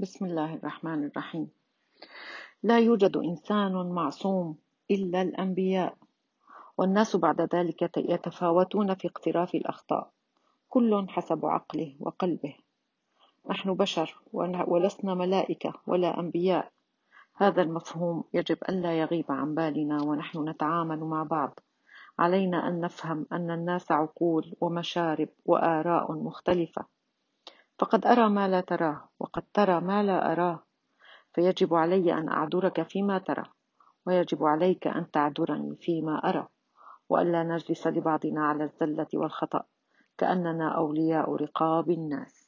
بسم الله الرحمن الرحيم. لا يوجد إنسان معصوم إلا الأنبياء. والناس بعد ذلك يتفاوتون في اقتراف الأخطاء. كل حسب عقله وقلبه. نحن بشر ولسنا ملائكة ولا أنبياء. هذا المفهوم يجب ألا يغيب عن بالنا ونحن نتعامل مع بعض. علينا أن نفهم أن الناس عقول ومشارب وآراء مختلفة. فقد أرى ما لا تراه. وقد ترى ما لا أراه فيجب علي أن أعذرك فيما ترى ويجب عليك أن تعذرني فيما أرى وألا نجلس لبعضنا على الزلة والخطأ كأننا أولياء رقاب الناس.